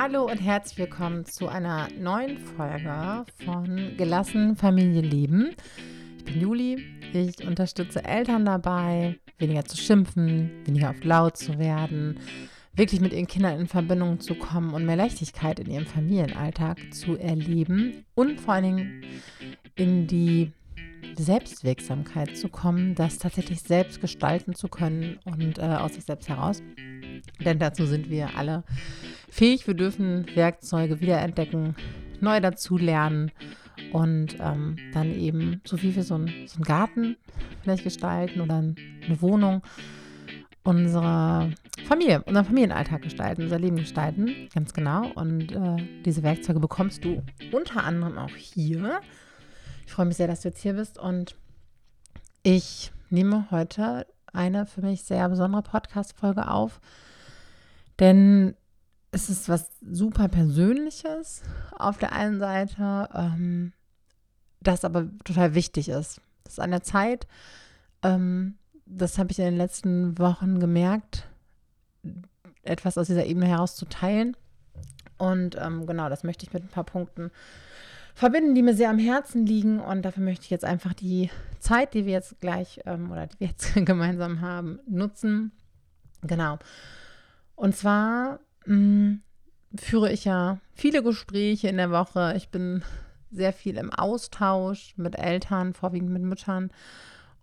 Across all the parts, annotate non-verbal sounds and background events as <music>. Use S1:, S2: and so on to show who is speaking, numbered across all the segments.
S1: Hallo und herzlich willkommen zu einer neuen Folge von Gelassen Familie Leben. Ich bin Juli. Ich unterstütze Eltern dabei, weniger zu schimpfen, weniger auf laut zu werden, wirklich mit ihren Kindern in Verbindung zu kommen und mehr Leichtigkeit in ihrem Familienalltag zu erleben und vor allen Dingen in die Selbstwirksamkeit zu kommen, das tatsächlich selbst gestalten zu können und äh, aus sich selbst heraus. Denn dazu sind wir alle fähig. Wir dürfen Werkzeuge wiederentdecken, neu dazulernen und ähm, dann eben so wie wir so, ein, so einen Garten vielleicht gestalten oder eine Wohnung, unsere Familie, unseren Familienalltag gestalten, unser Leben gestalten, ganz genau. Und äh, diese Werkzeuge bekommst du unter anderem auch hier. Ich freue mich sehr, dass du jetzt hier bist und ich nehme heute eine für mich sehr besondere Podcast-Folge auf, denn es ist was super Persönliches auf der einen Seite, ähm, das aber total wichtig ist. Das ist an der Zeit, ähm, das habe ich in den letzten Wochen gemerkt, etwas aus dieser Ebene heraus zu teilen. Und ähm, genau, das möchte ich mit ein paar Punkten verbinden, die mir sehr am Herzen liegen. Und dafür möchte ich jetzt einfach die Zeit, die wir jetzt gleich ähm, oder die wir jetzt <laughs> gemeinsam haben, nutzen. Genau. Und zwar mm, führe ich ja viele Gespräche in der Woche. Ich bin sehr viel im Austausch mit Eltern, vorwiegend mit Müttern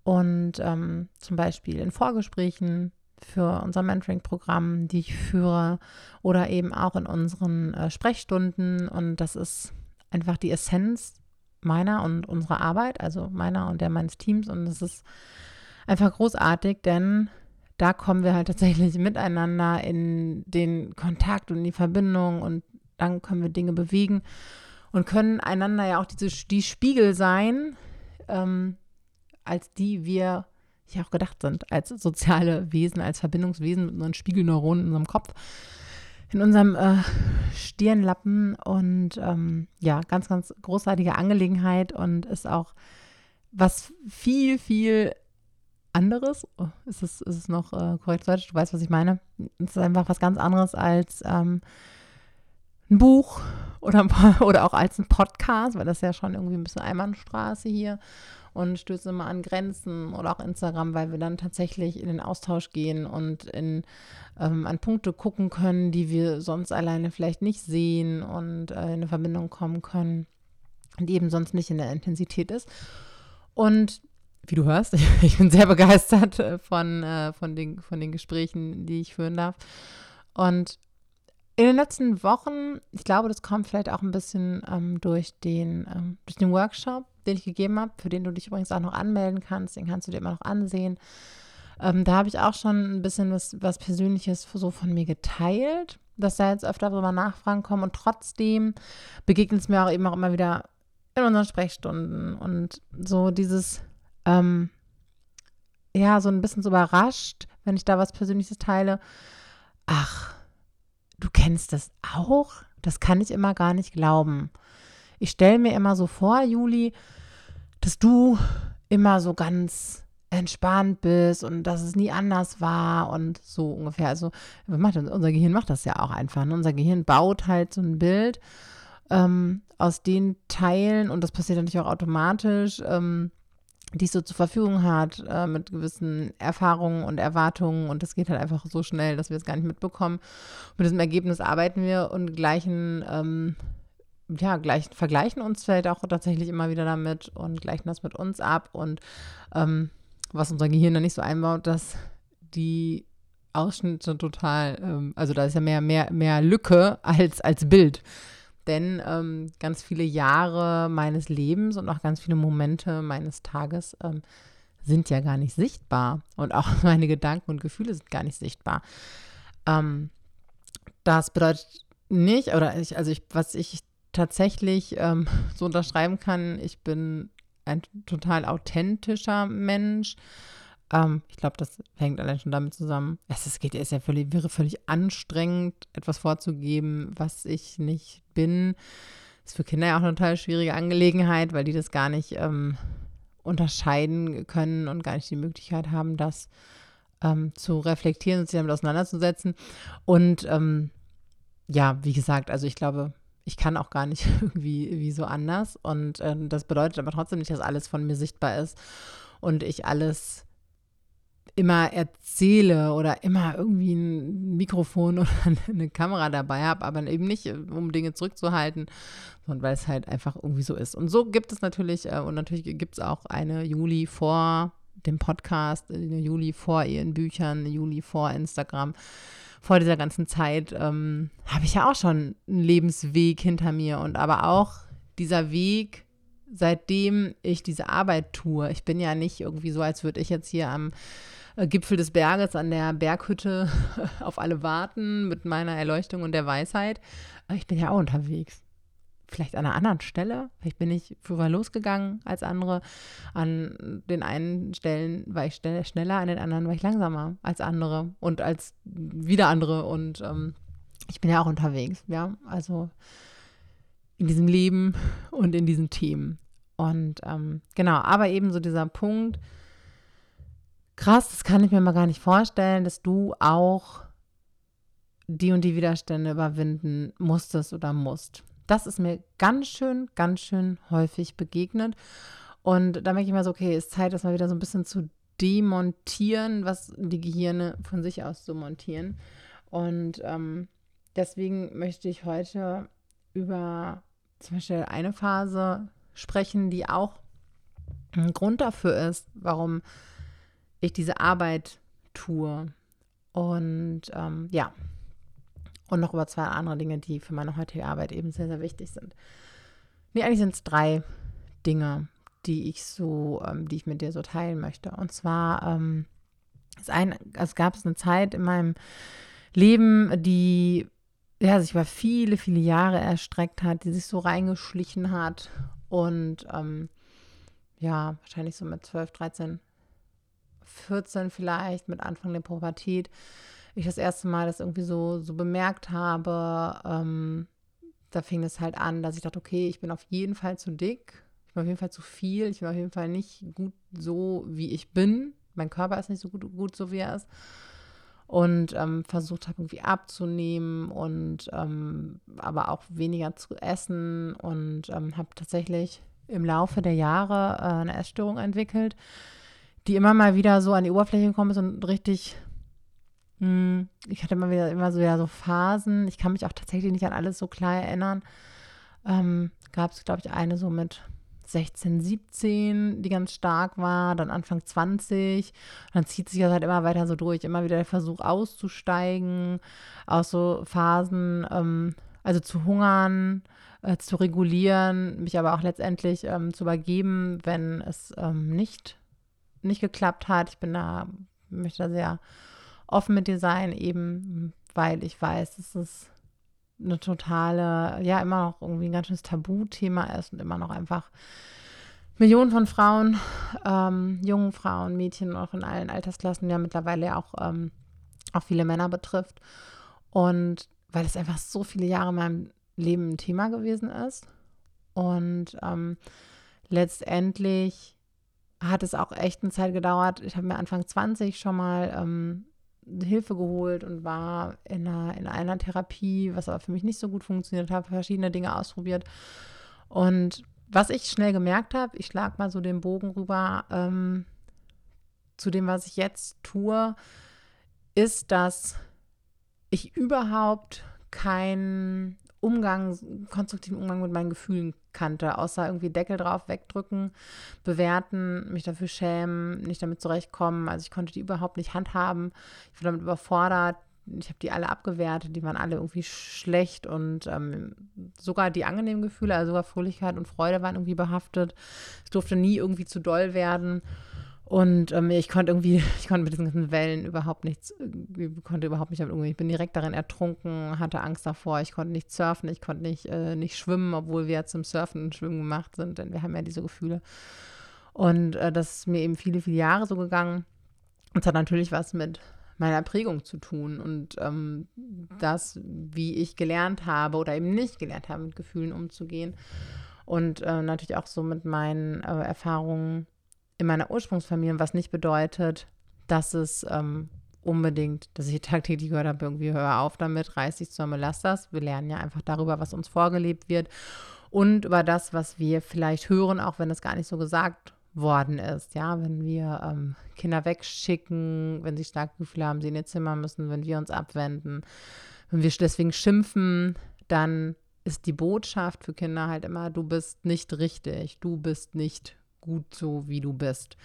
S1: und ähm, zum Beispiel in Vorgesprächen für unser Mentoring-Programm, die ich führe oder eben auch in unseren äh, Sprechstunden. Und das ist einfach die Essenz meiner und unserer Arbeit, also meiner und der meines Teams. Und es ist einfach großartig, denn da kommen wir halt tatsächlich <laughs> miteinander in den Kontakt und die Verbindung und dann können wir Dinge bewegen und können einander ja auch diese, die Spiegel sein, ähm, als die wir ja auch gedacht sind, als soziale Wesen, als Verbindungswesen mit unseren Spiegelneuronen in unserem Kopf, in unserem äh, Stirnlappen und ähm, ja, ganz, ganz großartige Angelegenheit und ist auch was viel, viel anderes. Oh, ist, es, ist es noch äh, korrekt Deutsch? Du weißt, was ich meine. Es ist einfach was ganz anderes als ähm, ein Buch oder, <laughs> oder auch als ein Podcast, weil das ja schon irgendwie ein bisschen Einbahnstraße hier und stößen immer an Grenzen oder auch Instagram, weil wir dann tatsächlich in den Austausch gehen und in, ähm, an Punkte gucken können, die wir sonst alleine vielleicht nicht sehen und äh, in eine Verbindung kommen können, die eben sonst nicht in der Intensität ist. Und wie du hörst, <laughs> ich bin sehr begeistert äh, von, äh, von, den, von den Gesprächen, die ich führen darf. Und in den letzten Wochen, ich glaube, das kommt vielleicht auch ein bisschen ähm, durch, den, ähm, durch den Workshop, den ich gegeben habe, für den du dich übrigens auch noch anmelden kannst, den kannst du dir immer noch ansehen. Ähm, da habe ich auch schon ein bisschen was, was Persönliches so von mir geteilt, dass da jetzt öfter mal Nachfragen kommen und trotzdem begegnet es mir auch eben auch immer wieder in unseren Sprechstunden und so dieses ähm, ja, so ein bisschen so überrascht, wenn ich da was Persönliches teile. Ach, du kennst das auch? Das kann ich immer gar nicht glauben. Ich stelle mir immer so vor, Juli, dass du immer so ganz entspannt bist und dass es nie anders war und so ungefähr. Also unser Gehirn macht das ja auch einfach. Ne? Unser Gehirn baut halt so ein Bild ähm, aus den Teilen und das passiert natürlich auch automatisch. Ähm, die es so zur Verfügung hat, äh, mit gewissen Erfahrungen und Erwartungen. Und das geht halt einfach so schnell, dass wir es gar nicht mitbekommen. mit diesem Ergebnis arbeiten wir und gleichen, ähm, ja, gleichen, vergleichen uns vielleicht auch tatsächlich immer wieder damit und gleichen das mit uns ab. Und ähm, was unser Gehirn dann nicht so einbaut, dass die Ausschnitte total, ähm, also da ist ja mehr, mehr, mehr Lücke als, als Bild. Denn ähm, ganz viele Jahre meines Lebens und auch ganz viele Momente meines Tages ähm, sind ja gar nicht sichtbar. Und auch <laughs> meine Gedanken und Gefühle sind gar nicht sichtbar. Ähm, das bedeutet nicht, oder ich, also ich, was ich tatsächlich ähm, so unterschreiben kann, ich bin ein total authentischer Mensch. Ähm, ich glaube, das hängt allein schon damit zusammen. Es ist, geht, ist ja völlig, wäre völlig anstrengend, etwas vorzugeben, was ich nicht bin. Ist für Kinder ja auch eine total schwierige Angelegenheit, weil die das gar nicht ähm, unterscheiden können und gar nicht die Möglichkeit haben, das ähm, zu reflektieren und sich damit auseinanderzusetzen. Und ähm, ja, wie gesagt, also ich glaube, ich kann auch gar nicht <laughs> irgendwie wie so anders. Und äh, das bedeutet aber trotzdem nicht, dass alles von mir sichtbar ist und ich alles immer erzähle oder immer irgendwie ein Mikrofon <laughs> oder eine Kamera dabei habe, aber eben nicht, um Dinge zurückzuhalten, sondern weil es halt einfach irgendwie so ist. Und so gibt es natürlich, äh, und natürlich gibt es auch eine Juli vor dem Podcast, eine Juli vor ihren Büchern, eine Juli vor Instagram. Vor dieser ganzen Zeit ähm, habe ich ja auch schon einen Lebensweg hinter mir und aber auch dieser Weg, seitdem ich diese Arbeit tue. Ich bin ja nicht irgendwie so, als würde ich jetzt hier am äh, Gipfel des Berges an der Berghütte <laughs> auf alle warten mit meiner Erleuchtung und der Weisheit. Ich bin ja auch unterwegs. Vielleicht an einer anderen Stelle. Vielleicht bin ich früher losgegangen als andere. An den einen Stellen war ich schneller, an den anderen war ich langsamer als andere und als wieder andere. Und ähm, ich bin ja auch unterwegs, ja. Also in diesem Leben und in diesen Themen. Und ähm, genau, aber eben so dieser Punkt, krass, das kann ich mir mal gar nicht vorstellen, dass du auch die und die Widerstände überwinden musstest oder musst. Das ist mir ganz schön, ganz schön häufig begegnet. Und da merke ich mal so, okay, ist Zeit, das mal wieder so ein bisschen zu demontieren, was die Gehirne von sich aus so montieren. Und ähm, deswegen möchte ich heute über zum Beispiel eine Phase sprechen, die auch ein Grund dafür ist, warum ich diese Arbeit tue. Und ähm, ja, und noch über zwei andere Dinge, die für meine heutige Arbeit eben sehr, sehr wichtig sind. Nee, eigentlich sind es drei Dinge, die ich so, ähm, die ich mit dir so teilen möchte. Und zwar, ähm, es, ein, es gab es eine Zeit in meinem Leben, die ja, sich über viele, viele Jahre erstreckt hat, die sich so reingeschlichen hat und ähm, ja, wahrscheinlich so mit 12, 13, 14 vielleicht, mit Anfang der Pubertät, ich das erste Mal das irgendwie so, so bemerkt habe. Ähm, da fing es halt an, dass ich dachte, okay, ich bin auf jeden Fall zu dick, ich bin auf jeden Fall zu viel, ich bin auf jeden Fall nicht gut so, wie ich bin. Mein Körper ist nicht so gut, gut so, wie er ist. Und ähm, versucht habe, irgendwie abzunehmen und ähm, aber auch weniger zu essen und ähm, habe tatsächlich im Laufe der Jahre äh, eine Essstörung entwickelt die immer mal wieder so an die Oberfläche gekommen ist und richtig, mh, hm, ich hatte immer wieder immer so, ja, so Phasen. Ich kann mich auch tatsächlich nicht an alles so klar erinnern. Ähm, Gab es, glaube ich, eine so mit 16, 17, die ganz stark war, dann Anfang 20. dann zieht sich das halt immer weiter so durch. Immer wieder der Versuch auszusteigen, aus so Phasen, ähm, also zu hungern, äh, zu regulieren, mich aber auch letztendlich ähm, zu übergeben, wenn es ähm, nicht nicht geklappt hat. Ich bin da, möchte da sehr offen mit dir sein, eben weil ich weiß, dass es eine totale, ja, immer noch irgendwie ein ganz schönes Tabuthema ist und immer noch einfach Millionen von Frauen, ähm, jungen Frauen, Mädchen, auch in allen Altersklassen, ja mittlerweile ja auch, ähm, auch viele Männer betrifft. Und weil es einfach so viele Jahre in meinem Leben ein Thema gewesen ist. Und ähm, letztendlich hat es auch echt eine Zeit gedauert. Ich habe mir Anfang 20 schon mal ähm, Hilfe geholt und war in einer, in einer Therapie, was aber für mich nicht so gut funktioniert hat, verschiedene Dinge ausprobiert. Und was ich schnell gemerkt habe, ich schlag mal so den Bogen rüber ähm, zu dem, was ich jetzt tue, ist, dass ich überhaupt kein Umgang, konstruktiven Umgang mit meinen Gefühlen kannte, außer irgendwie Deckel drauf, wegdrücken, bewerten, mich dafür schämen, nicht damit zurechtkommen. Also ich konnte die überhaupt nicht handhaben. Ich war damit überfordert. Ich habe die alle abgewertet, die waren alle irgendwie schlecht und ähm, sogar die angenehmen Gefühle, also sogar Fröhlichkeit und Freude waren irgendwie behaftet. Es durfte nie irgendwie zu doll werden. Und ähm, ich konnte irgendwie, <laughs> ich konnte mit diesen ganzen Wellen überhaupt nichts, ich konnte überhaupt nicht damit umgehen. Ich bin direkt darin ertrunken, hatte Angst davor. Ich konnte nicht surfen, ich konnte nicht, äh, nicht schwimmen, obwohl wir zum Surfen und Schwimmen gemacht sind, denn wir haben ja diese Gefühle. Und äh, das ist mir eben viele, viele Jahre so gegangen. Und es hat natürlich was mit meiner Prägung zu tun und ähm, das, wie ich gelernt habe oder eben nicht gelernt habe, mit Gefühlen umzugehen. Und äh, natürlich auch so mit meinen äh, Erfahrungen in meiner Ursprungsfamilie, was nicht bedeutet, dass es ähm, unbedingt, dass ich tagtäglich gehört habe, irgendwie hör auf damit, reiß dich zusammen, lass das. Wir lernen ja einfach darüber, was uns vorgelebt wird und über das, was wir vielleicht hören, auch wenn es gar nicht so gesagt worden ist. Ja, wenn wir ähm, Kinder wegschicken, wenn sie starke Gefühle haben, sie in ihr Zimmer müssen, wenn wir uns abwenden, wenn wir deswegen schimpfen, dann ist die Botschaft für Kinder halt immer, du bist nicht richtig, du bist nicht gut so, wie du bist.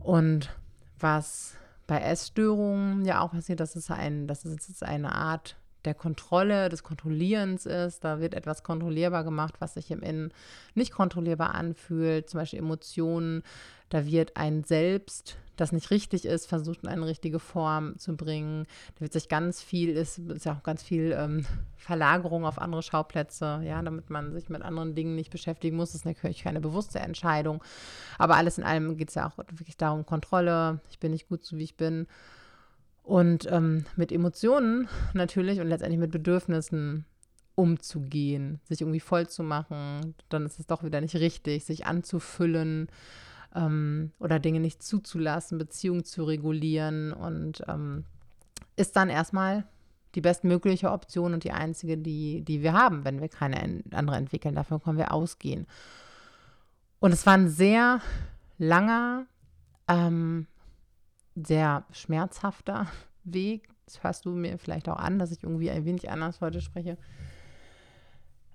S1: Und was bei Essstörungen ja auch passiert, dass es, ein, dass es eine Art der Kontrolle, des Kontrollierens ist. Da wird etwas kontrollierbar gemacht, was sich im Innen nicht kontrollierbar anfühlt, zum Beispiel Emotionen. Da wird ein Selbst, das nicht richtig ist, versucht in eine richtige Form zu bringen. Da wird sich ganz viel, ist, ist ja auch ganz viel ähm, Verlagerung auf andere Schauplätze, ja, damit man sich mit anderen Dingen nicht beschäftigen muss. Das ist natürlich keine bewusste Entscheidung. Aber alles in allem geht es ja auch wirklich darum, Kontrolle. Ich bin nicht gut so, wie ich bin. Und ähm, mit Emotionen natürlich und letztendlich mit Bedürfnissen umzugehen, sich irgendwie voll zu machen, dann ist es doch wieder nicht richtig, sich anzufüllen ähm, oder Dinge nicht zuzulassen, Beziehungen zu regulieren und ähm, ist dann erstmal die bestmögliche Option und die einzige, die, die wir haben, wenn wir keine andere entwickeln. Dafür können wir ausgehen. Und es war ein sehr langer, ähm, sehr schmerzhafter <laughs> Weg. Das hörst du mir vielleicht auch an, dass ich irgendwie ein wenig anders heute spreche.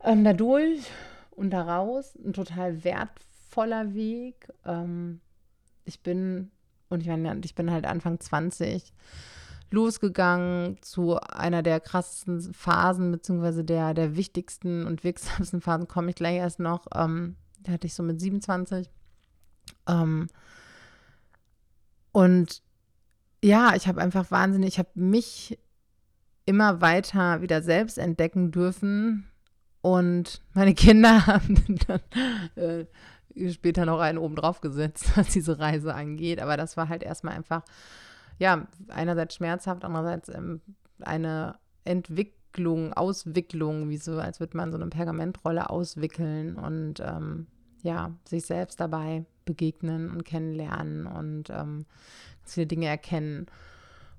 S1: Ähm, dadurch und daraus ein total wertvoller Weg. Ähm, ich bin, und ich meine, ich bin halt Anfang 20 losgegangen zu einer der krassesten Phasen, beziehungsweise der, der wichtigsten und wirksamsten Phasen, komme ich gleich erst noch. Ähm, da hatte ich so mit 27. Ähm, und ja, ich habe einfach wahnsinnig, ich habe mich immer weiter wieder selbst entdecken dürfen. Und meine <laughs> Kinder haben dann äh, später noch einen oben drauf gesetzt, was diese Reise angeht. Aber das war halt erstmal einfach, ja, einerseits schmerzhaft, andererseits ähm, eine Entwicklung, Auswicklung, wie so, als würde man so eine Pergamentrolle auswickeln und ähm, ja, sich selbst dabei begegnen und kennenlernen und ähm, viele Dinge erkennen.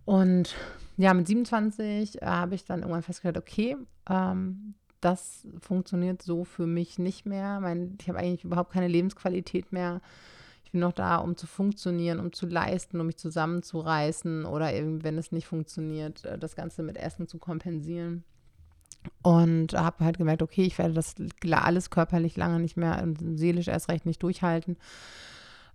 S1: Und ja, mit 27 äh, habe ich dann irgendwann festgestellt, okay, ähm, das funktioniert so für mich nicht mehr. Mein, ich habe eigentlich überhaupt keine Lebensqualität mehr. Ich bin noch da, um zu funktionieren, um zu leisten, um mich zusammenzureißen oder eben, wenn es nicht funktioniert, äh, das Ganze mit Essen zu kompensieren. Und habe halt gemerkt, okay, ich werde das alles körperlich lange nicht mehr und seelisch erst recht nicht durchhalten.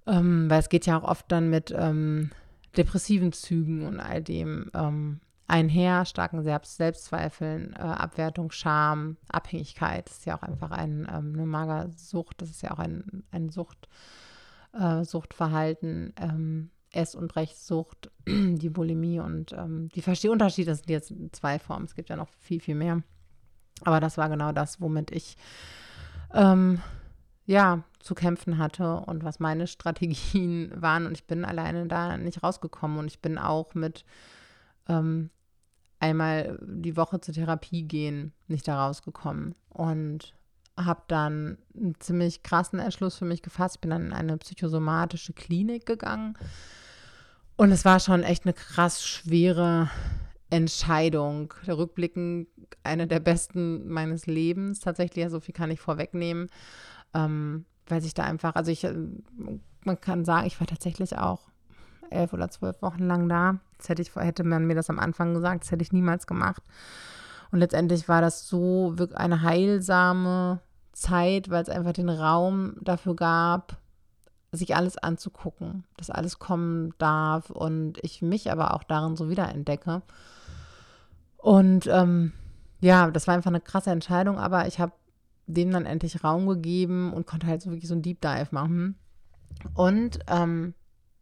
S1: Ähm, weil es geht ja auch oft dann mit ähm, depressiven Zügen und all dem ähm, einher, starken Selbst Selbstzweifeln, äh, Abwertung, Scham, Abhängigkeit. Das ist ja auch einfach ein, ähm, eine Magersucht, das ist ja auch ein, ein Sucht, äh, Suchtverhalten. Ähm, Ess- und Brechsucht, <clears throat> die Bulimie und ähm, die, Unterschiede sind jetzt zwei Formen. Es gibt ja noch viel, viel mehr. Aber das war genau das, womit ich ähm, ja, zu kämpfen hatte und was meine Strategien <laughs> waren. Und ich bin alleine da nicht rausgekommen. Und ich bin auch mit ähm, einmal die Woche zur Therapie gehen nicht da rausgekommen. Und habe dann einen ziemlich krassen Entschluss für mich gefasst. Ich bin dann in eine psychosomatische Klinik gegangen. Und es war schon echt eine krass schwere Entscheidung. Rückblickend eine der besten meines Lebens. Tatsächlich, so viel kann ich vorwegnehmen ähm, weil sich da einfach, also ich, äh, man kann sagen, ich war tatsächlich auch elf oder zwölf Wochen lang da. Das hätte, ich, hätte man mir das am Anfang gesagt, das hätte ich niemals gemacht. Und letztendlich war das so wirklich eine heilsame Zeit, weil es einfach den Raum dafür gab, sich alles anzugucken, dass alles kommen darf und ich mich aber auch darin so wiederentdecke. Und ähm, ja, das war einfach eine krasse Entscheidung, aber ich habe dem dann endlich Raum gegeben und konnte halt so wirklich so ein Deep Dive machen. Und ähm,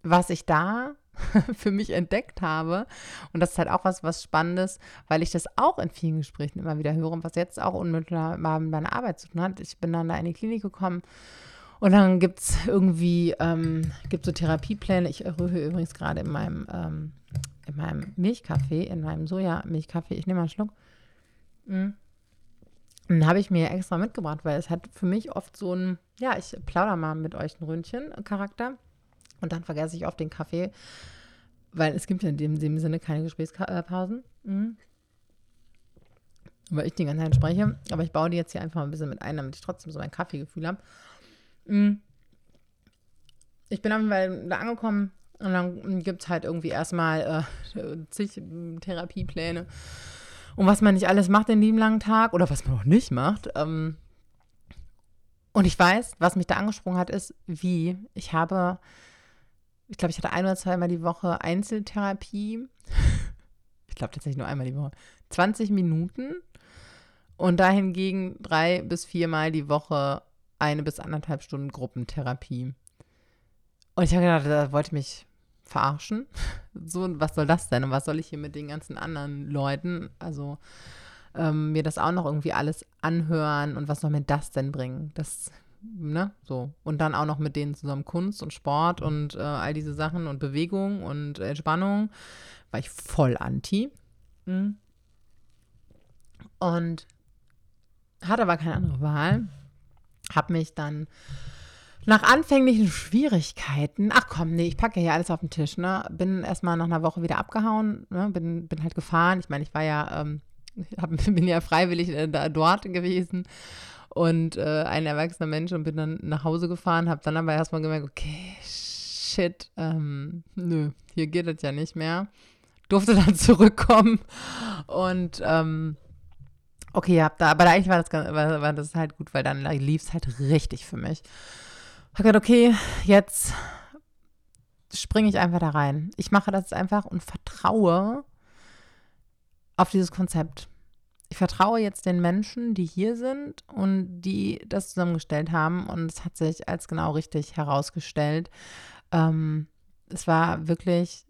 S1: was ich da <laughs> für mich entdeckt habe, und das ist halt auch was, was Spannendes, weil ich das auch in vielen Gesprächen immer wieder höre und was jetzt auch unmittelbar mit meiner Arbeit zu tun hat. Ich bin dann da in die Klinik gekommen und dann gibt es irgendwie, ähm, gibt so Therapiepläne. Ich rühre übrigens gerade in meinem, ähm, in meinem Milchkaffee, in meinem Sojamilchkaffee. Ich nehme mal einen Schluck. Mm. Den habe ich mir extra mitgebracht, weil es hat für mich oft so ein, ja, ich plauder mal mit euch ein Ründchen Charakter und dann vergesse ich oft den Kaffee, weil es gibt ja in dem, dem Sinne keine Gesprächspausen. Mhm. Weil ich die ganze Zeit spreche. Aber ich baue die jetzt hier einfach mal ein bisschen mit ein, damit ich trotzdem so ein Kaffeegefühl habe. Mhm. Ich bin auf jeden Fall da angekommen und dann gibt es halt irgendwie erstmal äh, <laughs> zig Therapiepläne. Und was man nicht alles macht den lieben langen Tag oder was man auch nicht macht. Ähm, und ich weiß, was mich da angesprungen hat, ist, wie ich habe, ich glaube, ich hatte ein oder zweimal die Woche Einzeltherapie. ich glaube tatsächlich nur einmal die Woche. 20 Minuten. Und dahingegen drei bis viermal die Woche eine bis anderthalb Stunden Gruppentherapie. Und ich habe gedacht, da wollte ich mich verarschen. <laughs> So, was soll das denn? Und was soll ich hier mit den ganzen anderen Leuten? Also ähm, mir das auch noch irgendwie alles anhören und was soll mir das denn bringen? Das, ne, so. Und dann auch noch mit denen zusammen Kunst und Sport und äh, all diese Sachen und Bewegung und Entspannung, war ich voll anti. Mhm. Und hatte aber keine andere Wahl. Hab mich dann nach anfänglichen Schwierigkeiten, ach komm, nee, ich packe hier alles auf den Tisch, ne? Bin erstmal nach einer Woche wieder abgehauen, ne? bin, bin halt gefahren. Ich meine, ich war ja, ähm, <laughs> hab, bin ja freiwillig äh, da, dort gewesen und äh, ein erwachsener Mensch und bin dann nach Hause gefahren, habe dann aber erstmal gemerkt, okay, shit, ähm, nö, hier geht es ja nicht mehr. Durfte dann <laughs> zurückkommen und ähm, okay, hab da, aber eigentlich war das, war, war das halt gut, weil dann lief es halt richtig für mich habe gedacht, okay, jetzt springe ich einfach da rein. Ich mache das einfach und vertraue auf dieses Konzept. Ich vertraue jetzt den Menschen, die hier sind und die das zusammengestellt haben. Und es hat sich als genau richtig herausgestellt. Ähm, es war wirklich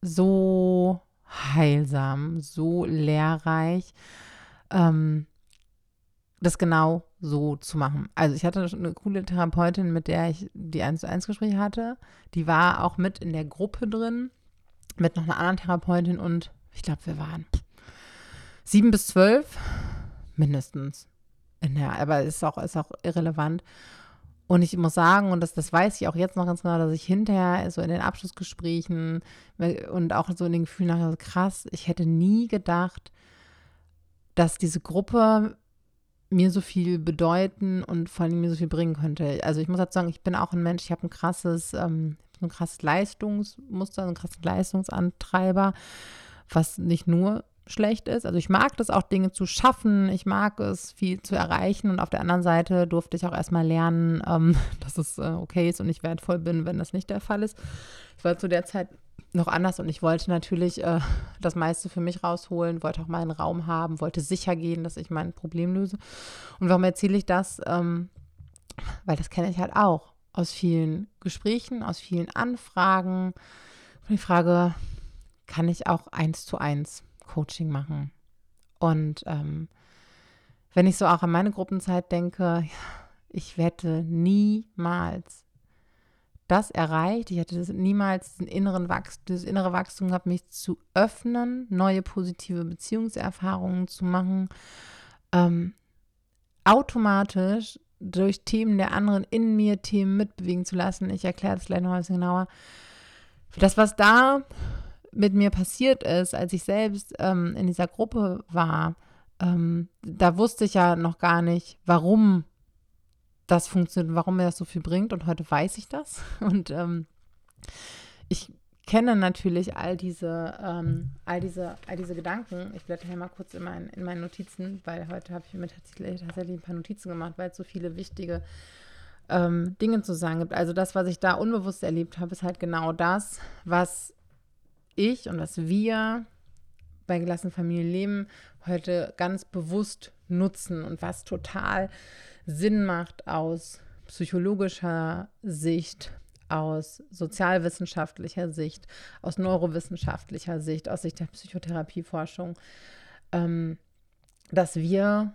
S1: so heilsam, so lehrreich. Ähm, das genau so zu machen. Also ich hatte eine coole Therapeutin, mit der ich die 1 zu 1 Gespräche hatte. Die war auch mit in der Gruppe drin, mit noch einer anderen Therapeutin und ich glaube, wir waren sieben bis zwölf mindestens. In der, aber ist auch, ist auch irrelevant. Und ich muss sagen, und das, das weiß ich auch jetzt noch ganz genau, dass ich hinterher so in den Abschlussgesprächen und auch so in den Gefühlen nachher krass, ich hätte nie gedacht, dass diese Gruppe mir so viel bedeuten und vor allem mir so viel bringen könnte. Also ich muss dazu sagen, ich bin auch ein Mensch, ich habe ein krasses, ähm, ein krasses Leistungsmuster, einen krassen Leistungsantreiber, was nicht nur schlecht ist. Also ich mag das auch, Dinge zu schaffen. Ich mag es, viel zu erreichen. Und auf der anderen Seite durfte ich auch erstmal lernen, ähm, <laughs> dass es äh, okay ist und ich wertvoll bin, wenn das nicht der Fall ist. Ich war zu der Zeit noch anders und ich wollte natürlich äh, das meiste für mich rausholen, wollte auch meinen Raum haben, wollte sicher gehen, dass ich mein Problem löse. Und warum erzähle ich das? Ähm, weil das kenne ich halt auch aus vielen Gesprächen, aus vielen Anfragen. Die Frage, kann ich auch eins zu eins Coaching machen? Und ähm, wenn ich so auch an meine Gruppenzeit denke, ich wette niemals das erreicht. Ich hatte niemals diesen inneren Wachstum, dieses innere Wachstum gehabt, mich zu öffnen, neue positive Beziehungserfahrungen zu machen, ähm, automatisch durch Themen der anderen in mir Themen mitbewegen zu lassen. Ich erkläre das gleich noch ein bisschen genauer. Das, was da mit mir passiert ist, als ich selbst ähm, in dieser Gruppe war, ähm, da wusste ich ja noch gar nicht, warum das funktioniert, warum mir das so viel bringt. Und heute weiß ich das. <laughs> Und ähm, ich kenne natürlich all diese, ähm, all diese, all diese Gedanken. Ich blätter hier mal kurz in, mein, in meinen Notizen, weil heute habe ich mir tatsächlich, tatsächlich ein paar Notizen gemacht, weil es so viele wichtige ähm, Dinge zu sagen gibt. Also das, was ich da unbewusst erlebt habe, ist halt genau das, was ich und was wir bei gelassenen Familienleben heute ganz bewusst nutzen und was total Sinn macht aus psychologischer Sicht, aus sozialwissenschaftlicher Sicht, aus neurowissenschaftlicher Sicht, aus Sicht der Psychotherapieforschung, ähm, dass wir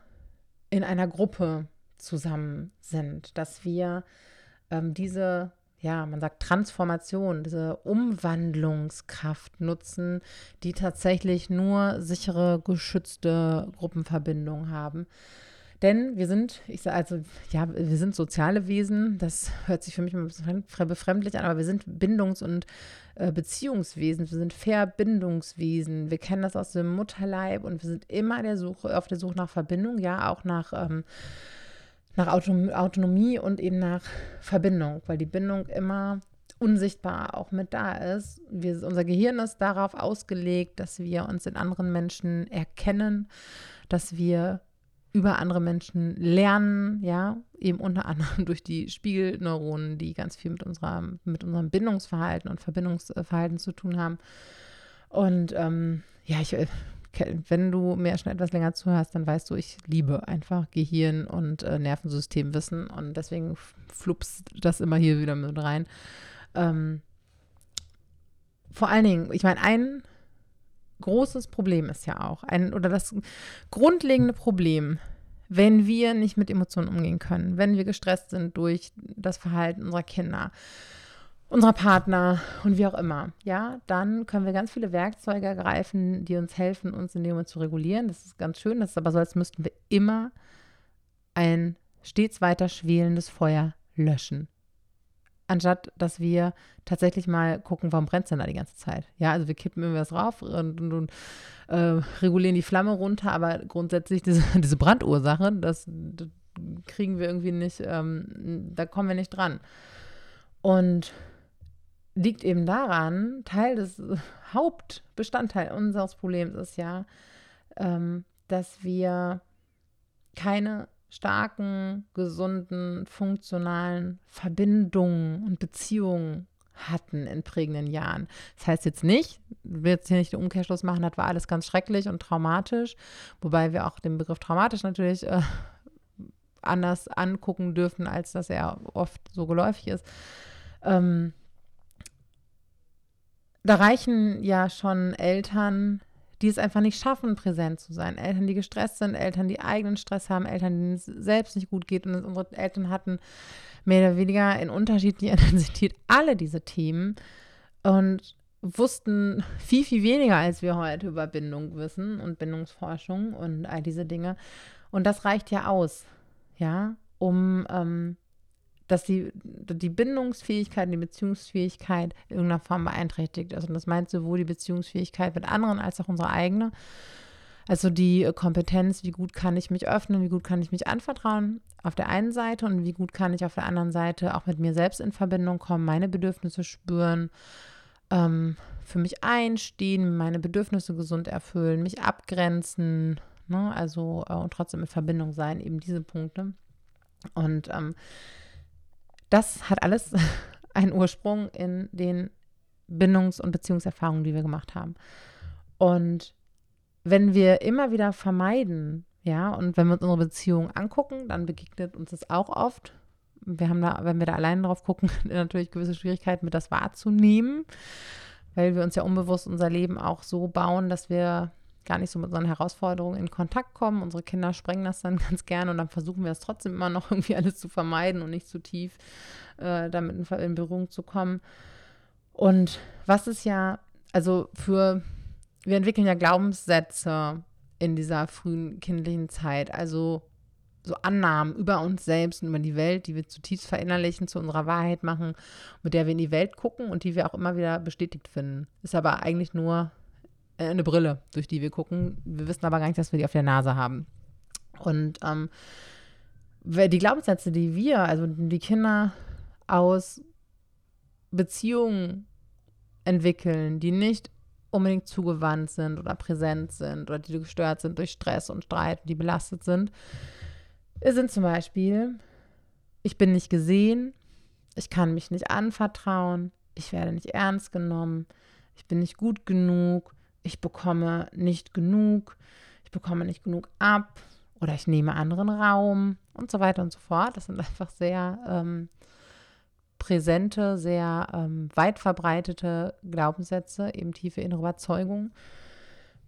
S1: in einer Gruppe zusammen sind, dass wir ähm, diese, ja, man sagt Transformation, diese Umwandlungskraft nutzen, die tatsächlich nur sichere, geschützte Gruppenverbindungen haben. Denn wir sind, ich sage also, ja, wir sind soziale Wesen. Das hört sich für mich ein bisschen befremdlich an, aber wir sind bindungs- und äh, Beziehungswesen, wir sind Verbindungswesen. Wir kennen das aus dem Mutterleib und wir sind immer der Suche, auf der Suche nach Verbindung, ja, auch nach, ähm, nach Autonomie und eben nach Verbindung, weil die Bindung immer unsichtbar auch mit da ist. Wir, unser Gehirn ist darauf ausgelegt, dass wir uns in anderen Menschen erkennen, dass wir über andere Menschen lernen, ja, eben unter anderem <laughs> durch die Spiegelneuronen, die ganz viel mit, unserer, mit unserem Bindungsverhalten und Verbindungsverhalten zu tun haben. Und ähm, ja, ich, äh, wenn du mir schon etwas länger zuhörst, dann weißt du, ich liebe einfach Gehirn und äh, Nervensystemwissen und deswegen flups das immer hier wieder mit rein. Ähm, vor allen Dingen, ich meine, ein großes Problem ist ja auch, ein, oder das grundlegende Problem, wenn wir nicht mit Emotionen umgehen können, wenn wir gestresst sind durch das Verhalten unserer Kinder, unserer Partner und wie auch immer, ja, dann können wir ganz viele Werkzeuge ergreifen, die uns helfen, uns in dem Moment zu regulieren. Das ist ganz schön, das ist aber so, als müssten wir immer ein stets weiter schwelendes Feuer löschen anstatt dass wir tatsächlich mal gucken, warum brennt es denn da die ganze Zeit? Ja, also wir kippen irgendwas rauf und, und, und äh, regulieren die Flamme runter, aber grundsätzlich diese, <laughs> diese Brandursache, das, das, kriegen wir irgendwie nicht, ähm, da kommen wir nicht dran. Und liegt eben daran, Teil des <laughs> Hauptbestandteil unseres Problems ist ja, ähm, dass wir keine starken, gesunden, funktionalen Verbindungen und Beziehungen hatten in prägenden Jahren. Das heißt jetzt nicht, wir jetzt hier nicht den Umkehrschluss machen, das war alles ganz schrecklich und traumatisch, wobei wir auch den Begriff traumatisch natürlich äh, anders angucken dürfen, als dass er oft so geläufig ist. Ähm, da reichen ja schon Eltern, die es einfach nicht schaffen, präsent zu sein. Eltern, die gestresst sind, Eltern, die eigenen Stress haben, Eltern, denen es selbst nicht gut geht. Und unsere Eltern hatten mehr oder weniger in unterschiedlicher <laughs> Intensität alle diese Themen und wussten viel, viel weniger, als wir heute über Bindung wissen und Bindungsforschung und all diese Dinge. Und das reicht ja aus, ja, um ähm, dass die, die Bindungsfähigkeit, die Beziehungsfähigkeit in irgendeiner Form beeinträchtigt ist. Und das meint sowohl die Beziehungsfähigkeit mit anderen als auch unsere eigene. Also die Kompetenz, wie gut kann ich mich öffnen, wie gut kann ich mich anvertrauen auf der einen Seite und wie gut kann ich auf der anderen Seite auch mit mir selbst in Verbindung kommen, meine Bedürfnisse spüren, ähm, für mich einstehen, meine Bedürfnisse gesund erfüllen, mich abgrenzen, ne? also äh, und trotzdem in Verbindung sein, eben diese Punkte. Und ähm, das hat alles <laughs> einen Ursprung in den Bindungs- und Beziehungserfahrungen, die wir gemacht haben. Und wenn wir immer wieder vermeiden, ja, und wenn wir uns unsere Beziehung angucken, dann begegnet uns das auch oft. Wir haben da, wenn wir da allein drauf gucken, <laughs> natürlich gewisse Schwierigkeiten mit das wahrzunehmen, weil wir uns ja unbewusst unser Leben auch so bauen, dass wir gar nicht so mit so einer Herausforderung in Kontakt kommen. Unsere Kinder sprengen das dann <laughs> ganz gerne und dann versuchen wir es trotzdem immer noch <laughs> irgendwie alles zu vermeiden und nicht zu tief äh, damit in, in Berührung zu kommen. Und was ist ja, also für, wir entwickeln ja Glaubenssätze in dieser frühen kindlichen Zeit, also so Annahmen über uns selbst und über die Welt, die wir zutiefst verinnerlichen, zu unserer Wahrheit machen, mit der wir in die Welt gucken und die wir auch immer wieder bestätigt finden. Ist aber eigentlich nur eine Brille, durch die wir gucken. Wir wissen aber gar nicht, dass wir die auf der Nase haben. Und ähm, die Glaubenssätze, die wir, also die Kinder aus Beziehungen entwickeln, die nicht unbedingt zugewandt sind oder präsent sind oder die gestört sind durch Stress und Streit, die belastet sind, sind zum Beispiel, ich bin nicht gesehen, ich kann mich nicht anvertrauen, ich werde nicht ernst genommen, ich bin nicht gut genug, ich bekomme nicht genug, ich bekomme nicht genug ab oder ich nehme anderen Raum und so weiter und so fort. Das sind <laughs> einfach sehr ähm, präsente, sehr ähm, weit verbreitete Glaubenssätze, eben tiefe innere Überzeugungen.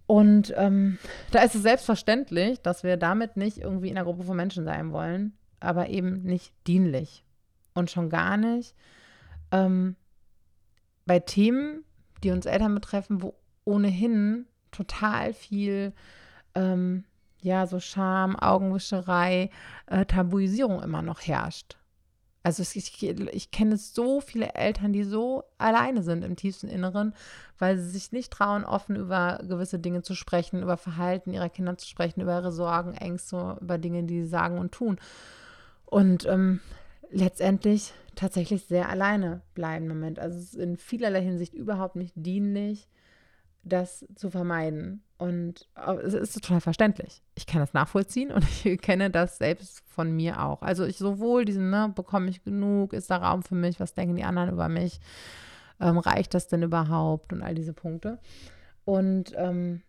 S1: Und ähm, da ist es selbstverständlich, dass wir damit nicht irgendwie in einer Gruppe von Menschen sein wollen, aber eben nicht dienlich. Und schon gar nicht ähm, bei Themen, die uns Eltern betreffen, wo ohnehin total viel, ähm, ja, so Scham, Augenwischerei, äh, Tabuisierung immer noch herrscht. Also ich, ich kenne so viele Eltern, die so alleine sind im tiefsten Inneren, weil sie sich nicht trauen, offen über gewisse Dinge zu sprechen, über Verhalten ihrer Kinder zu sprechen, über ihre Sorgen, Ängste, über Dinge, die sie sagen und tun. Und ähm, letztendlich tatsächlich sehr alleine bleiben im Moment. Also es ist in vielerlei Hinsicht überhaupt nicht dienlich, das zu vermeiden. Und es ist total verständlich. Ich kann das nachvollziehen und <laughs> ich kenne das selbst von mir auch. Also ich sowohl diesen, ne, bekomme ich genug, ist da Raum für mich, was denken die anderen über mich, ähm, reicht das denn überhaupt und all diese Punkte. Und ähm,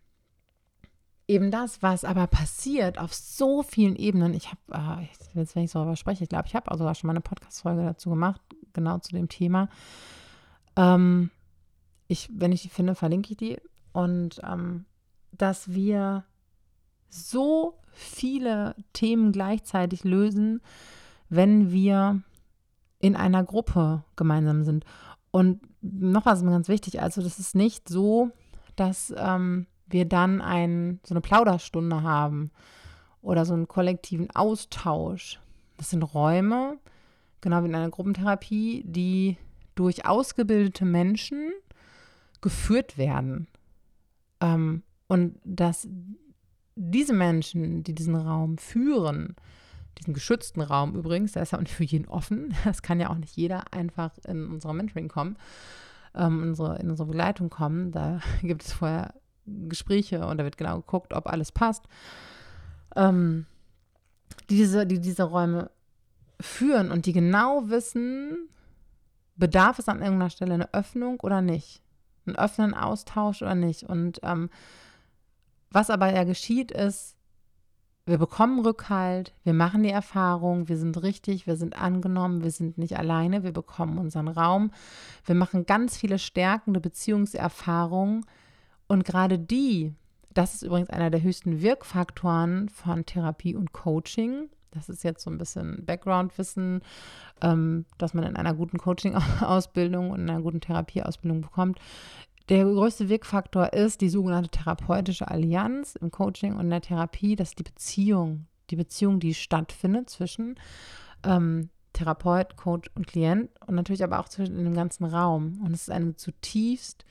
S1: eben das, was aber passiert auf so vielen Ebenen. Ich habe, äh, jetzt, wenn ich so darüber spreche, ich glaube, ich habe auch sogar schon mal eine Podcast-Folge dazu gemacht, genau zu dem Thema. Ähm, ich, wenn ich die finde, verlinke ich die. Und ähm, dass wir so viele Themen gleichzeitig lösen, wenn wir in einer Gruppe gemeinsam sind. Und noch was ist mir ganz wichtig, also das ist nicht so, dass ähm, wir dann ein, so eine Plauderstunde haben oder so einen kollektiven Austausch. Das sind Räume, genau wie in einer Gruppentherapie, die durch ausgebildete Menschen geführt werden. Ähm, und dass diese Menschen, die diesen Raum führen, diesen geschützten Raum übrigens, der ist ja auch nicht für jeden offen, <laughs> das kann ja auch nicht jeder einfach in unsere Mentoring kommen, ähm, unsere, in unsere Begleitung kommen. Da <laughs> gibt es vorher Gespräche und da wird genau geguckt, ob alles passt. Ähm, die, diese, die diese Räume führen und die genau wissen, bedarf es an irgendeiner Stelle eine Öffnung oder nicht. Einen offenen Austausch oder nicht. Und ähm, was aber ja geschieht, ist, wir bekommen Rückhalt, wir machen die Erfahrung, wir sind richtig, wir sind angenommen, wir sind nicht alleine, wir bekommen unseren Raum, wir machen ganz viele stärkende Beziehungserfahrungen und gerade die, das ist übrigens einer der höchsten Wirkfaktoren von Therapie und Coaching. Das ist jetzt so ein bisschen Background-Wissen, ähm, dass man in einer guten Coaching-Ausbildung und in einer guten Therapieausbildung bekommt. Der größte Wirkfaktor ist die sogenannte therapeutische Allianz im Coaching und in der Therapie, das ist die Beziehung, die Beziehung, die stattfindet zwischen ähm, Therapeut, Coach und Klient und natürlich aber auch zwischen dem ganzen Raum. Und es ist eine zutiefst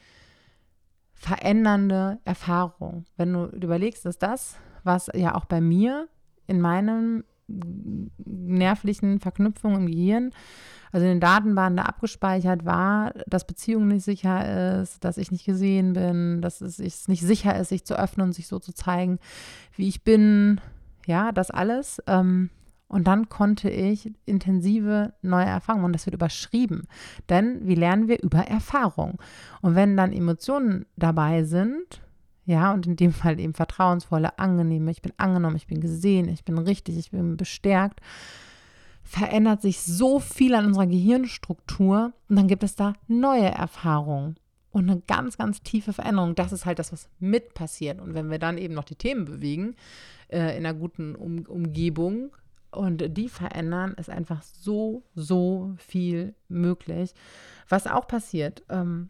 S1: verändernde Erfahrung. Wenn du überlegst, dass das, was ja auch bei mir in meinem nervlichen Verknüpfungen im Gehirn also in den Datenbahnen da abgespeichert war, dass Beziehung nicht sicher ist, dass ich nicht gesehen bin, dass es nicht sicher ist, sich zu öffnen und sich so zu zeigen, wie ich bin. Ja, das alles. Ähm, und dann konnte ich intensive neue Erfahrungen, und das wird überschrieben. Denn wie lernen wir über Erfahrung? Und wenn dann Emotionen dabei sind, ja, und in dem Fall eben vertrauensvolle, angenehme, ich bin angenommen, ich bin gesehen, ich bin richtig, ich bin bestärkt, verändert sich so viel an unserer Gehirnstruktur und dann gibt es da neue Erfahrungen und eine ganz, ganz tiefe Veränderung. Das ist halt das, was mit passiert. Und wenn wir dann eben noch die Themen bewegen äh, in einer guten um Umgebung und die verändern, ist einfach so, so viel möglich. Was auch passiert, ähm,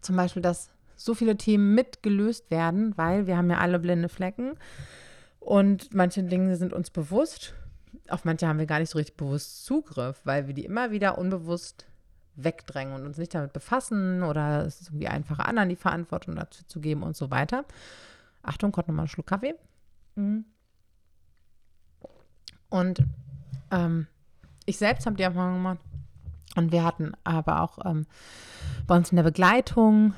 S1: zum Beispiel, dass so viele Themen mitgelöst werden, weil wir haben ja alle blinde Flecken und manche Dinge sind uns bewusst auf manche haben wir gar nicht so richtig bewusst Zugriff, weil wir die immer wieder unbewusst wegdrängen und uns nicht damit befassen oder es ist irgendwie einfacher, anderen die Verantwortung dazu zu geben und so weiter. Achtung, kommt nochmal ein Schluck Kaffee. Und ähm, ich selbst habe die Erfahrung gemacht. Und wir hatten aber auch ähm, bei uns in der Begleitung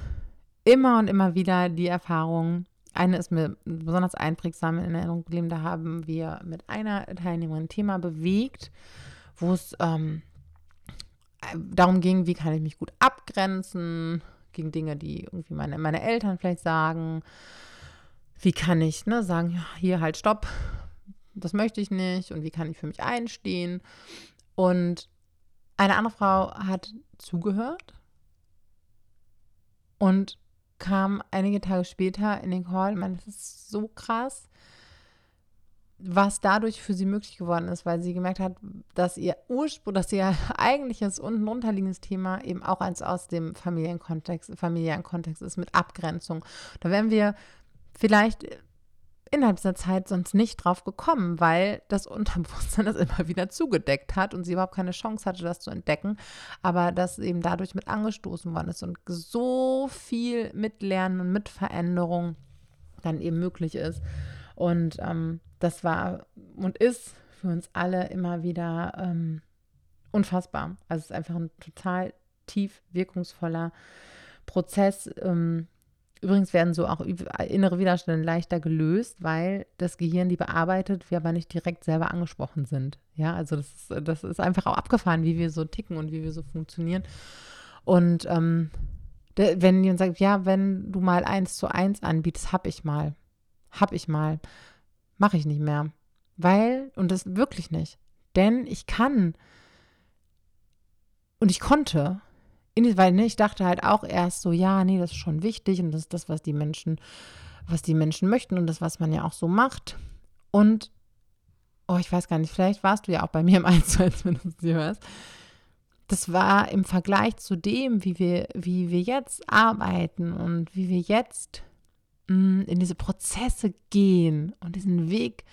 S1: immer und immer wieder die Erfahrung, eine ist mir besonders einprägsam in Erinnerung geblieben. Da haben wir mit einer Teilnehmerin ein Thema bewegt, wo es ähm, darum ging, wie kann ich mich gut abgrenzen gegen Dinge, die irgendwie meine, meine Eltern vielleicht sagen. Wie kann ich ne, sagen, ja, hier halt stopp, das möchte ich nicht und wie kann ich für mich einstehen. Und eine andere Frau hat zugehört und kam einige Tage später in den Call. Meine, das ist so krass, was dadurch für sie möglich geworden ist, weil sie gemerkt hat, dass ihr Ursprung, dass ihr <laughs> eigentliches unten runterliegendes Thema eben auch eins aus dem Familienkontext, familiären Kontext ist mit Abgrenzung. Da werden wir vielleicht innerhalb dieser Zeit sonst nicht drauf gekommen, weil das Unterbewusstsein <laughs> das immer wieder zugedeckt hat und sie überhaupt keine Chance hatte, das zu entdecken, aber das eben dadurch mit angestoßen worden ist und so viel Mitlernen und Mitveränderung dann eben möglich ist. Und ähm, das war und ist für uns alle immer wieder ähm, unfassbar. Also es ist einfach ein total tief wirkungsvoller Prozess. Ähm, Übrigens werden so auch innere Widerstände leichter gelöst, weil das Gehirn die bearbeitet, wir aber nicht direkt selber angesprochen sind. Ja, also das ist, das ist einfach auch abgefahren, wie wir so ticken und wie wir so funktionieren. Und ähm, wenn jemand sagt, ja, wenn du mal eins zu eins anbietest, hab ich mal. Hab ich mal. Mache ich nicht mehr. Weil, und das wirklich nicht. Denn ich kann und ich konnte weil ne, ich dachte halt auch erst so, ja, nee, das ist schon wichtig und das ist das, was die Menschen, was die Menschen möchten und das, was man ja auch so macht. Und, oh, ich weiß gar nicht, vielleicht warst du ja auch bei mir im <laughs> 1 wenn du sie hörst. Das war im Vergleich zu dem, wie wir, wie wir jetzt arbeiten und wie wir jetzt mh, mm, in diese Prozesse gehen und diesen Weg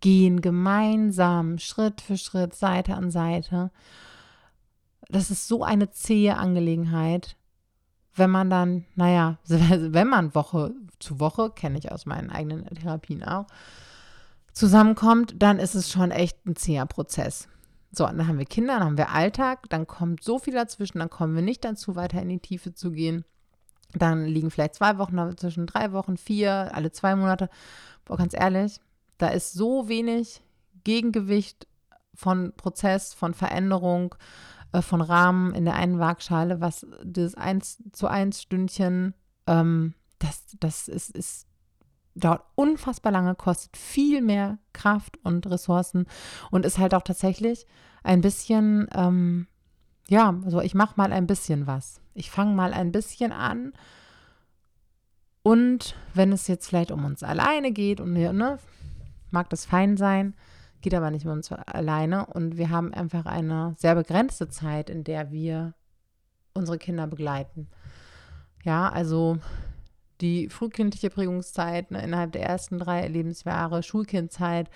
S1: gehen, gemeinsam, Schritt für Schritt, Seite an Seite das ist so eine zähe Angelegenheit, wenn man dann, naja, <laughs> wenn man Woche zu Woche, kenne ich aus meinen eigenen Therapien auch, zusammenkommt, dann ist es schon echt ein zäher Prozess. So, dann haben wir Kinder, dann haben wir Alltag, dann kommt so viel dazwischen, dann kommen wir nicht dazu, weiter in die Tiefe zu gehen. Dann liegen vielleicht zwei Wochen dazwischen, drei Wochen, vier, alle zwei Monate. Boah, ganz ehrlich, da ist so wenig Gegengewicht von Prozess, von Veränderung, äh, von Rahmen in der einen Waagschale, was das 1 zu 1 Stündchen, ähm, das, das ist, ist, dauert unfassbar lange, kostet viel mehr Kraft und Ressourcen und ist halt auch tatsächlich ein bisschen, ähm, ja, also ich mache mal ein bisschen was. Ich fange mal ein bisschen an. Und wenn es jetzt vielleicht um uns alleine geht und ne, mag das fein sein, geht aber nicht mit uns alleine. Und wir haben einfach eine sehr begrenzte Zeit, in der wir unsere Kinder begleiten. Ja, also die frühkindliche Prägungszeit ne, innerhalb der ersten drei Lebensjahre, Schulkindzeit,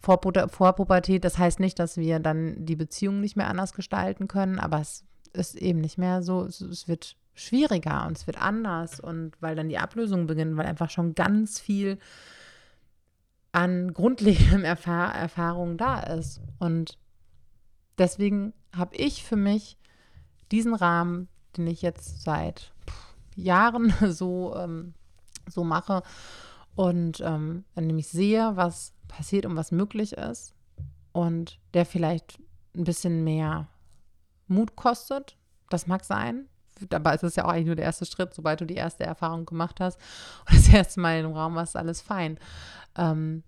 S1: Vorpubertät. Das heißt nicht, dass wir dann die Beziehung nicht mehr anders gestalten können, aber es ist eben nicht mehr so. Es, es wird schwieriger und es wird anders und weil dann die Ablösung beginnt, weil einfach schon ganz viel an grundlegendem Erfahr Erfahrung da ist. Und deswegen habe ich für mich diesen Rahmen, den ich jetzt seit Jahren <laughs> so, ähm, so mache und ähm, nämlich sehe, was passiert und was möglich ist und der vielleicht ein bisschen mehr Mut kostet. Das mag sein. Es ist ja auch eigentlich nur der erste Schritt, sobald du die erste Erfahrung gemacht hast und das erste Mal im Raum warst, alles fein. Ähm,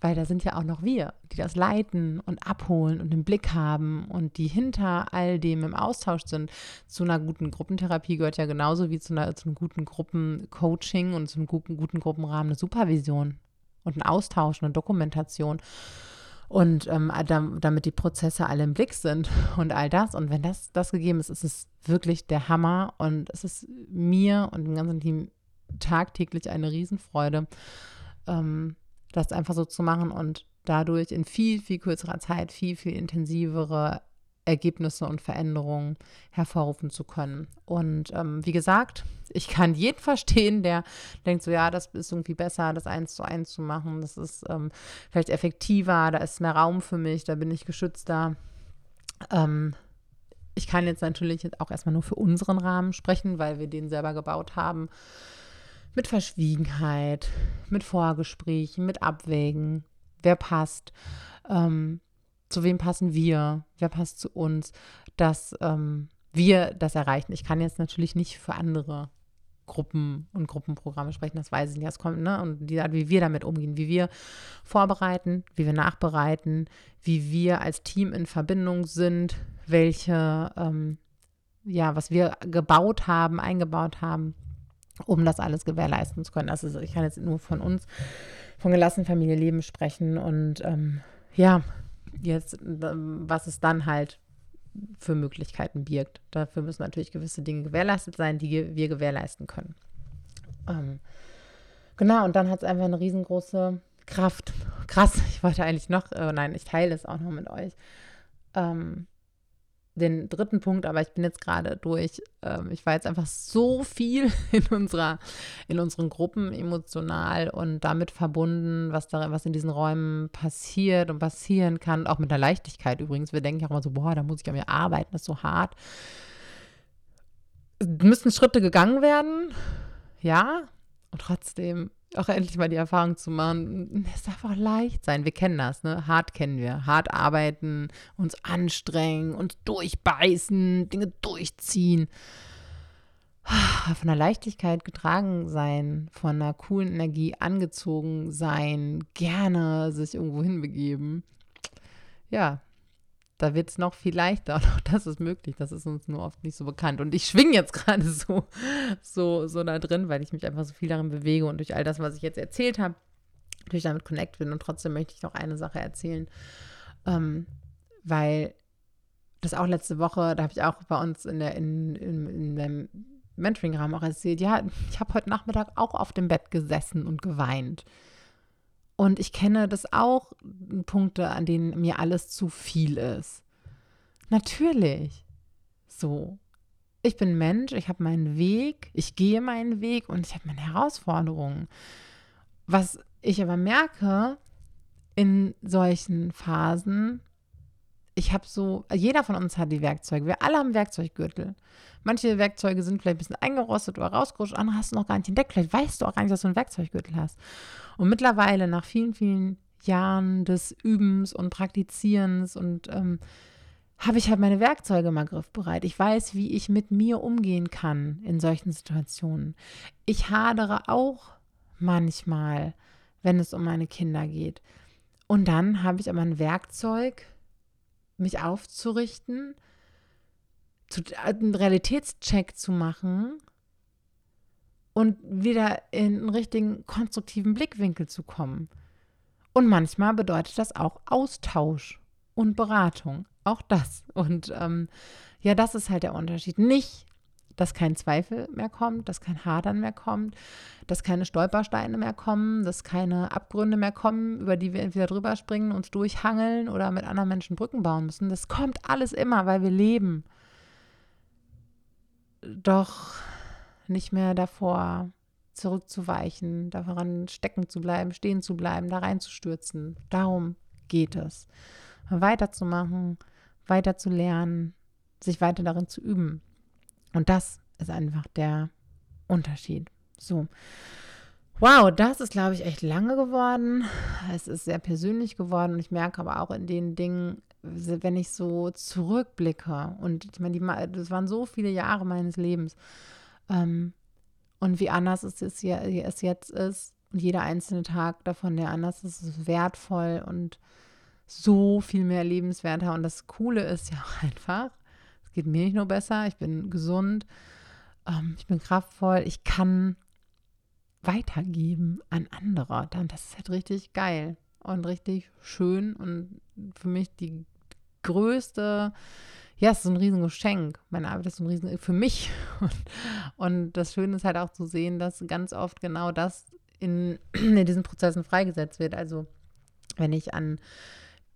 S1: weil da sind ja auch noch wir, die das leiten und abholen und im Blick haben und die hinter all dem im Austausch sind. Zu einer guten Gruppentherapie gehört ja genauso wie zu, einer, zu einem guten Gruppencoaching und zu einem guten, guten Gruppenrahmen eine Supervision und ein Austausch, eine Dokumentation. Und ähm, damit die Prozesse alle im Blick sind und all das. Und wenn das, das gegeben ist, ist es wirklich der Hammer. Und es ist mir und dem ganzen Team tagtäglich eine Riesenfreude, ähm, das einfach so zu machen und dadurch in viel, viel kürzerer Zeit viel, viel intensivere Ergebnisse und Veränderungen hervorrufen zu können. Und ähm, wie gesagt, <laughs> ich kann jeden verstehen, der denkt so, ja, das ist irgendwie besser, das eins zu eins zu machen. Das ist ähm, vielleicht effektiver, da ist mehr Raum für mich, da bin ich geschützter. Ähm, ich kann jetzt natürlich auch erstmal nur für unseren Rahmen sprechen, weil wir den selber gebaut haben mit Verschwiegenheit, mit Vorgesprächen, mit Abwägen, wer passt, ähm, zu wem passen wir, wer passt zu uns, dass ähm, wir das erreichen. Ich kann jetzt natürlich nicht für andere Gruppen und Gruppenprogramme sprechen, das weiß ich nicht. Das kommt, ne? Und die Art, wie wir damit umgehen, wie wir vorbereiten, wie wir nachbereiten, wie wir als Team in Verbindung sind, welche, ähm, ja, was wir gebaut haben, eingebaut haben, um das alles gewährleisten zu können. Also ich kann jetzt nur von uns, von gelassen Familie Leben sprechen und ähm, ja, jetzt, ähm, was es dann halt für Möglichkeiten birgt. Dafür müssen natürlich gewisse Dinge gewährleistet sein, die wir gewährleisten können. Ähm, Genau, und dann hat es einfach eine riesengroße Kraft. Krass, ich wollte eigentlich noch, äh, nein, ich teile es auch noch mit euch. Ähm, den dritten Punkt, aber ich bin jetzt gerade durch. Ähm, ich war jetzt einfach so viel <laughs> in unserer, in unseren Gruppen emotional und damit verbunden, was da, was in diesen Räumen passiert und passieren kann, auch mit der Leichtigkeit übrigens. Wir denken ja auch immer so, boah, da muss ich an mir arbeiten, das ist so hart. Müssen Schritte gegangen werden, ja, und trotzdem auch endlich mal die Erfahrung zu machen, es darf auch leicht sein. Wir kennen das, ne? Hart kennen wir. Hart arbeiten, uns anstrengen, uns durchbeißen, Dinge durchziehen. Von der Leichtigkeit getragen sein, von einer coolen Energie angezogen sein, gerne sich irgendwo hinbegeben. Ja, da wird es noch viel leichter. <laughs> Und auch das ist möglich. Das ist uns nur oft nicht so bekannt. Und ich schwinge jetzt <laughs> gerade so, so, so da drin, weil ich mich einfach so viel darin bewege und durch all das, was ich jetzt erzählt habe, natürlich damit connect bin. Und trotzdem möchte ich noch eine Sache erzählen, ähm, weil das auch letzte Woche, da habe ich auch bei uns in der in, in, in dem Mentoring-Rahmen auch erzählt, ja, ich habe heute Nachmittag auch auf dem Bett gesessen und geweint. Und ich kenne das auch, Punkte, an denen mir alles zu viel ist. Natürlich. So. Ich bin Mensch, ich habe meinen Weg, ich gehe meinen Weg und ich habe meine Herausforderungen. Was ich aber merke in solchen Phasen, ich habe so, jeder von uns hat die Werkzeuge. Wir alle haben Werkzeuggürtel. Manche Werkzeuge sind vielleicht ein bisschen eingerostet oder rausgerutscht, andere hast du noch gar nicht entdeckt. Vielleicht weißt du auch gar nicht, dass du einen Werkzeuggürtel hast. Und mittlerweile, nach vielen, vielen Jahren des Übens und Praktizierens und ähm, habe ich halt meine Werkzeuge mal griffbereit. Ich weiß, wie ich mit mir umgehen kann in solchen Situationen. Ich hadere auch manchmal, wenn es um meine Kinder geht. Und dann habe ich aber ein Werkzeug, mich aufzurichten, zu, einen Realitätscheck zu machen und wieder in einen richtigen konstruktiven Blickwinkel zu kommen. Und manchmal bedeutet das auch Austausch und Beratung. Auch das. Und ähm, ja, das ist halt der Unterschied. Nicht, dass kein Zweifel mehr kommt, dass kein Hadern mehr kommt, dass keine Stolpersteine mehr kommen, dass keine Abgründe mehr kommen, über die wir entweder drüber springen, uns durchhangeln oder mit anderen Menschen Brücken bauen müssen. Das kommt alles immer, weil wir leben. Doch nicht mehr davor zurückzuweichen, daran stecken zu bleiben, stehen zu bleiben, da reinzustürzen. Darum geht es. Weiterzumachen, weiter zu lernen, sich weiter darin zu üben. Und das ist einfach der Unterschied. So. Wow, das ist, glaube ich, echt lange geworden. Es ist sehr persönlich geworden und ich merke aber auch in den Dingen, wenn ich so zurückblicke und ich meine, die, das waren so viele Jahre meines Lebens ähm, und wie anders es, ist, es jetzt ist und jeder einzelne Tag davon, der anders ist, ist wertvoll und so viel mehr lebenswerter. Und das Coole ist ja auch <laughs> einfach, es geht mir nicht nur besser, ich bin gesund, ähm, ich bin kraftvoll, ich kann weitergeben an andere. Dann das ist halt richtig geil und richtig schön und für mich die größte, ja, es ist ein Riesengeschenk. Meine Arbeit ist ein Riesen für mich. <laughs> Und, und das Schöne ist halt auch zu sehen, dass ganz oft genau das in, <clears throat> in diesen Prozessen freigesetzt wird. Also wenn ich an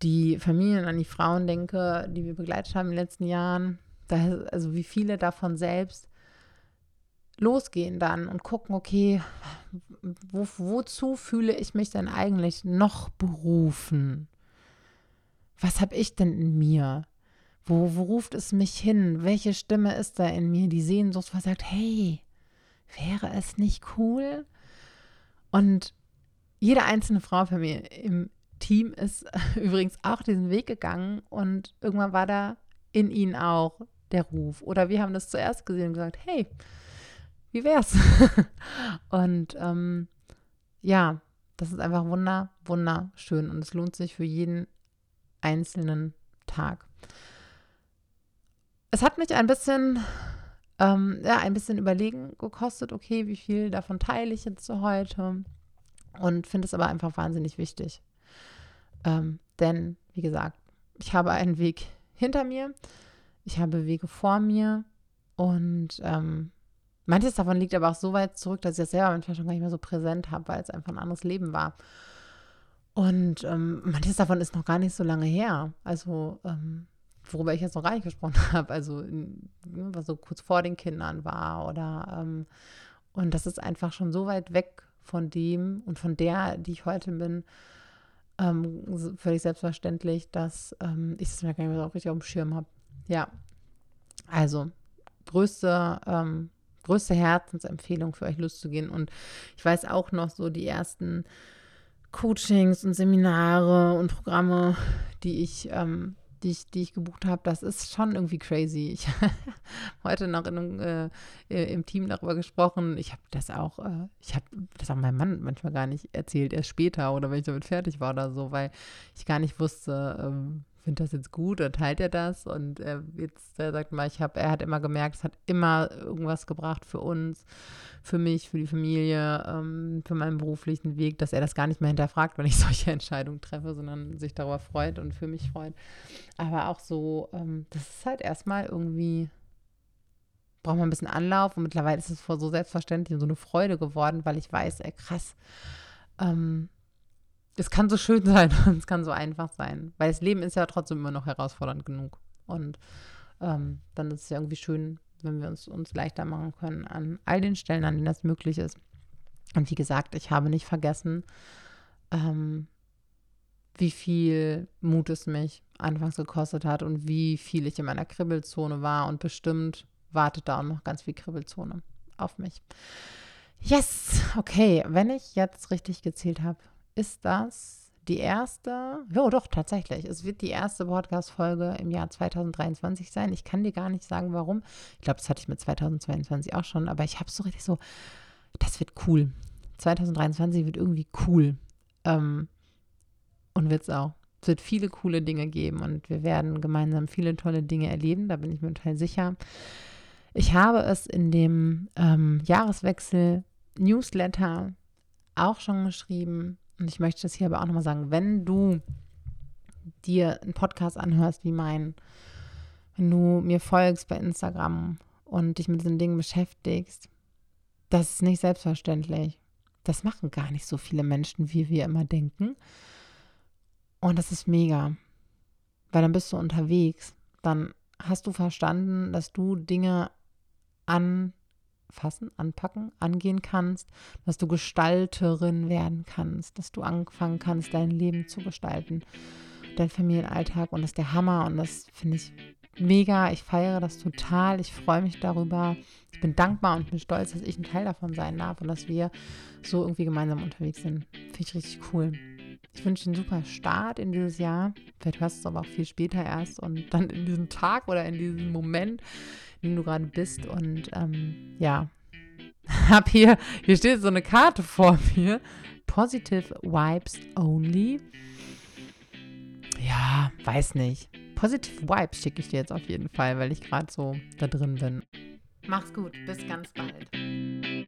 S1: die Familien, an die Frauen denke, die wir begleitet haben in den letzten Jahren, also wie viele davon selbst losgehen dann und gucken, okay, wo, wozu fühle ich mich denn eigentlich noch berufen? Was habe ich denn in mir? Wo, wo ruft es mich hin? Welche Stimme ist da in mir, die sehnsuchtsvoll sagt, hey, wäre es nicht cool? Und jede einzelne Frau von mir im Team ist <laughs> übrigens auch diesen Weg gegangen und irgendwann war da in ihnen auch der Ruf. Oder wir haben das zuerst gesehen und gesagt, hey, wie wär's? <laughs> und ähm, ja, das ist einfach wunder, wunderschön und es lohnt sich für jeden einzelnen Tag. Es hat mich ein bisschen, ähm, ja, ein bisschen überlegen gekostet, okay, wie viel davon teile ich jetzt so heute und finde es aber einfach wahnsinnig wichtig. Ähm, denn, wie gesagt, ich habe einen Weg hinter mir, ich habe Wege vor mir und ähm, Manches davon liegt aber auch so weit zurück, dass ich das selber manchmal schon gar nicht mehr so präsent habe, weil es einfach ein anderes Leben war. Und ähm, manches davon ist noch gar nicht so lange her. Also, ähm, worüber ich jetzt noch gar nicht gesprochen <laughs> habe, also in, ne, was so kurz vor den Kindern war oder ähm, und das ist einfach schon so weit weg von dem und von der, die ich heute bin, ähm, völlig selbstverständlich, dass ähm, ich das mir gar nicht mehr so richtig auf dem Schirm habe. Ja, also größte, ähm, größte Herzensempfehlung für euch loszugehen. Und ich weiß auch noch so die ersten Coachings und Seminare und Programme, die ich ähm, die ich, die ich gebucht habe, das ist schon irgendwie crazy. <laughs> Ich habe heute noch in, äh, im Team darüber gesprochen. Ich habe das auch, äh, ich habe das auch meinem Mann manchmal gar nicht erzählt, erst später oder wenn ich damit fertig war oder so, weil ich gar nicht wusste, ähm, findet das jetzt gut oder teilt er das? Und äh, jetzt er sagt mal, ich habe, er hat immer gemerkt, es hat immer irgendwas gebracht für uns, für mich, für die Familie, ähm, für meinen beruflichen Weg, dass er das gar nicht mehr hinterfragt, wenn ich <laughs> solche Entscheidungen treffe, sondern sich darüber freut und für mich freut. Aber auch so, ähm, das ist halt erstmal irgendwie braucht man ein bisschen Anlauf und mittlerweile ist es so selbstverständlich und so eine Freude geworden, weil ich weiß, ey, krass, ähm, es kann so schön sein <laughs> und es kann so einfach sein, weil das Leben ist ja trotzdem immer noch herausfordernd genug. Und ähm, dann ist es ja irgendwie schön, wenn wir uns, uns leichter machen können an all den Stellen, an denen das möglich ist. Und wie gesagt, ich habe nicht vergessen, ähm, wie viel Mut es mich anfangs gekostet hat und wie viel ich in meiner Kribbelzone war. Und bestimmt wartet da auch noch ganz viel Kribbelzone auf mich. Yes, okay, wenn ich jetzt richtig gezählt habe, ist das die erste, oh doch, tatsächlich. Es wird die erste Podcast-Folge im Jahr 2023 sein. Ich kann dir gar nicht sagen, warum. Ich glaube, das hatte ich mit 2022 auch schon, aber ich habe so richtig so, das wird cool. 2023 wird irgendwie cool. Ähm, und wird es auch. Es wird viele coole Dinge geben und wir werden gemeinsam viele tolle Dinge erleben, da bin ich mir total sicher. Ich habe es in dem ähm, Jahreswechsel Newsletter auch schon geschrieben und ich möchte das hier aber auch nochmal sagen, wenn du dir einen Podcast anhörst wie mein, wenn du mir folgst bei Instagram und dich mit diesen Dingen beschäftigst, das ist nicht selbstverständlich. Das machen gar nicht so viele Menschen, wie wir immer denken. Und das ist mega, weil dann bist du unterwegs. Dann hast du verstanden, dass du Dinge an fassen, anpacken, angehen kannst, dass du Gestalterin werden kannst, dass du anfangen kannst, dein Leben zu gestalten, dein Familienalltag und das ist der Hammer und das finde ich mega. Ich feiere das total. Ich freue mich darüber. Ich bin dankbar und bin stolz, dass ich ein Teil davon sein darf und dass wir so irgendwie gemeinsam unterwegs sind. Finde ich richtig cool. Ich wünsche einen super Start in dieses Jahr. Vielleicht hörst du es aber auch viel später erst und dann in diesem Tag oder in diesem Moment, dem du gerade bist. Und ähm, ja, <laughs> hab hier, hier steht so eine Karte vor mir. Positive Vibes Only. Ja, weiß nicht. Positive Vibes schicke ich dir jetzt auf jeden Fall, weil ich gerade so da drin bin. Mach's gut, bis ganz bald.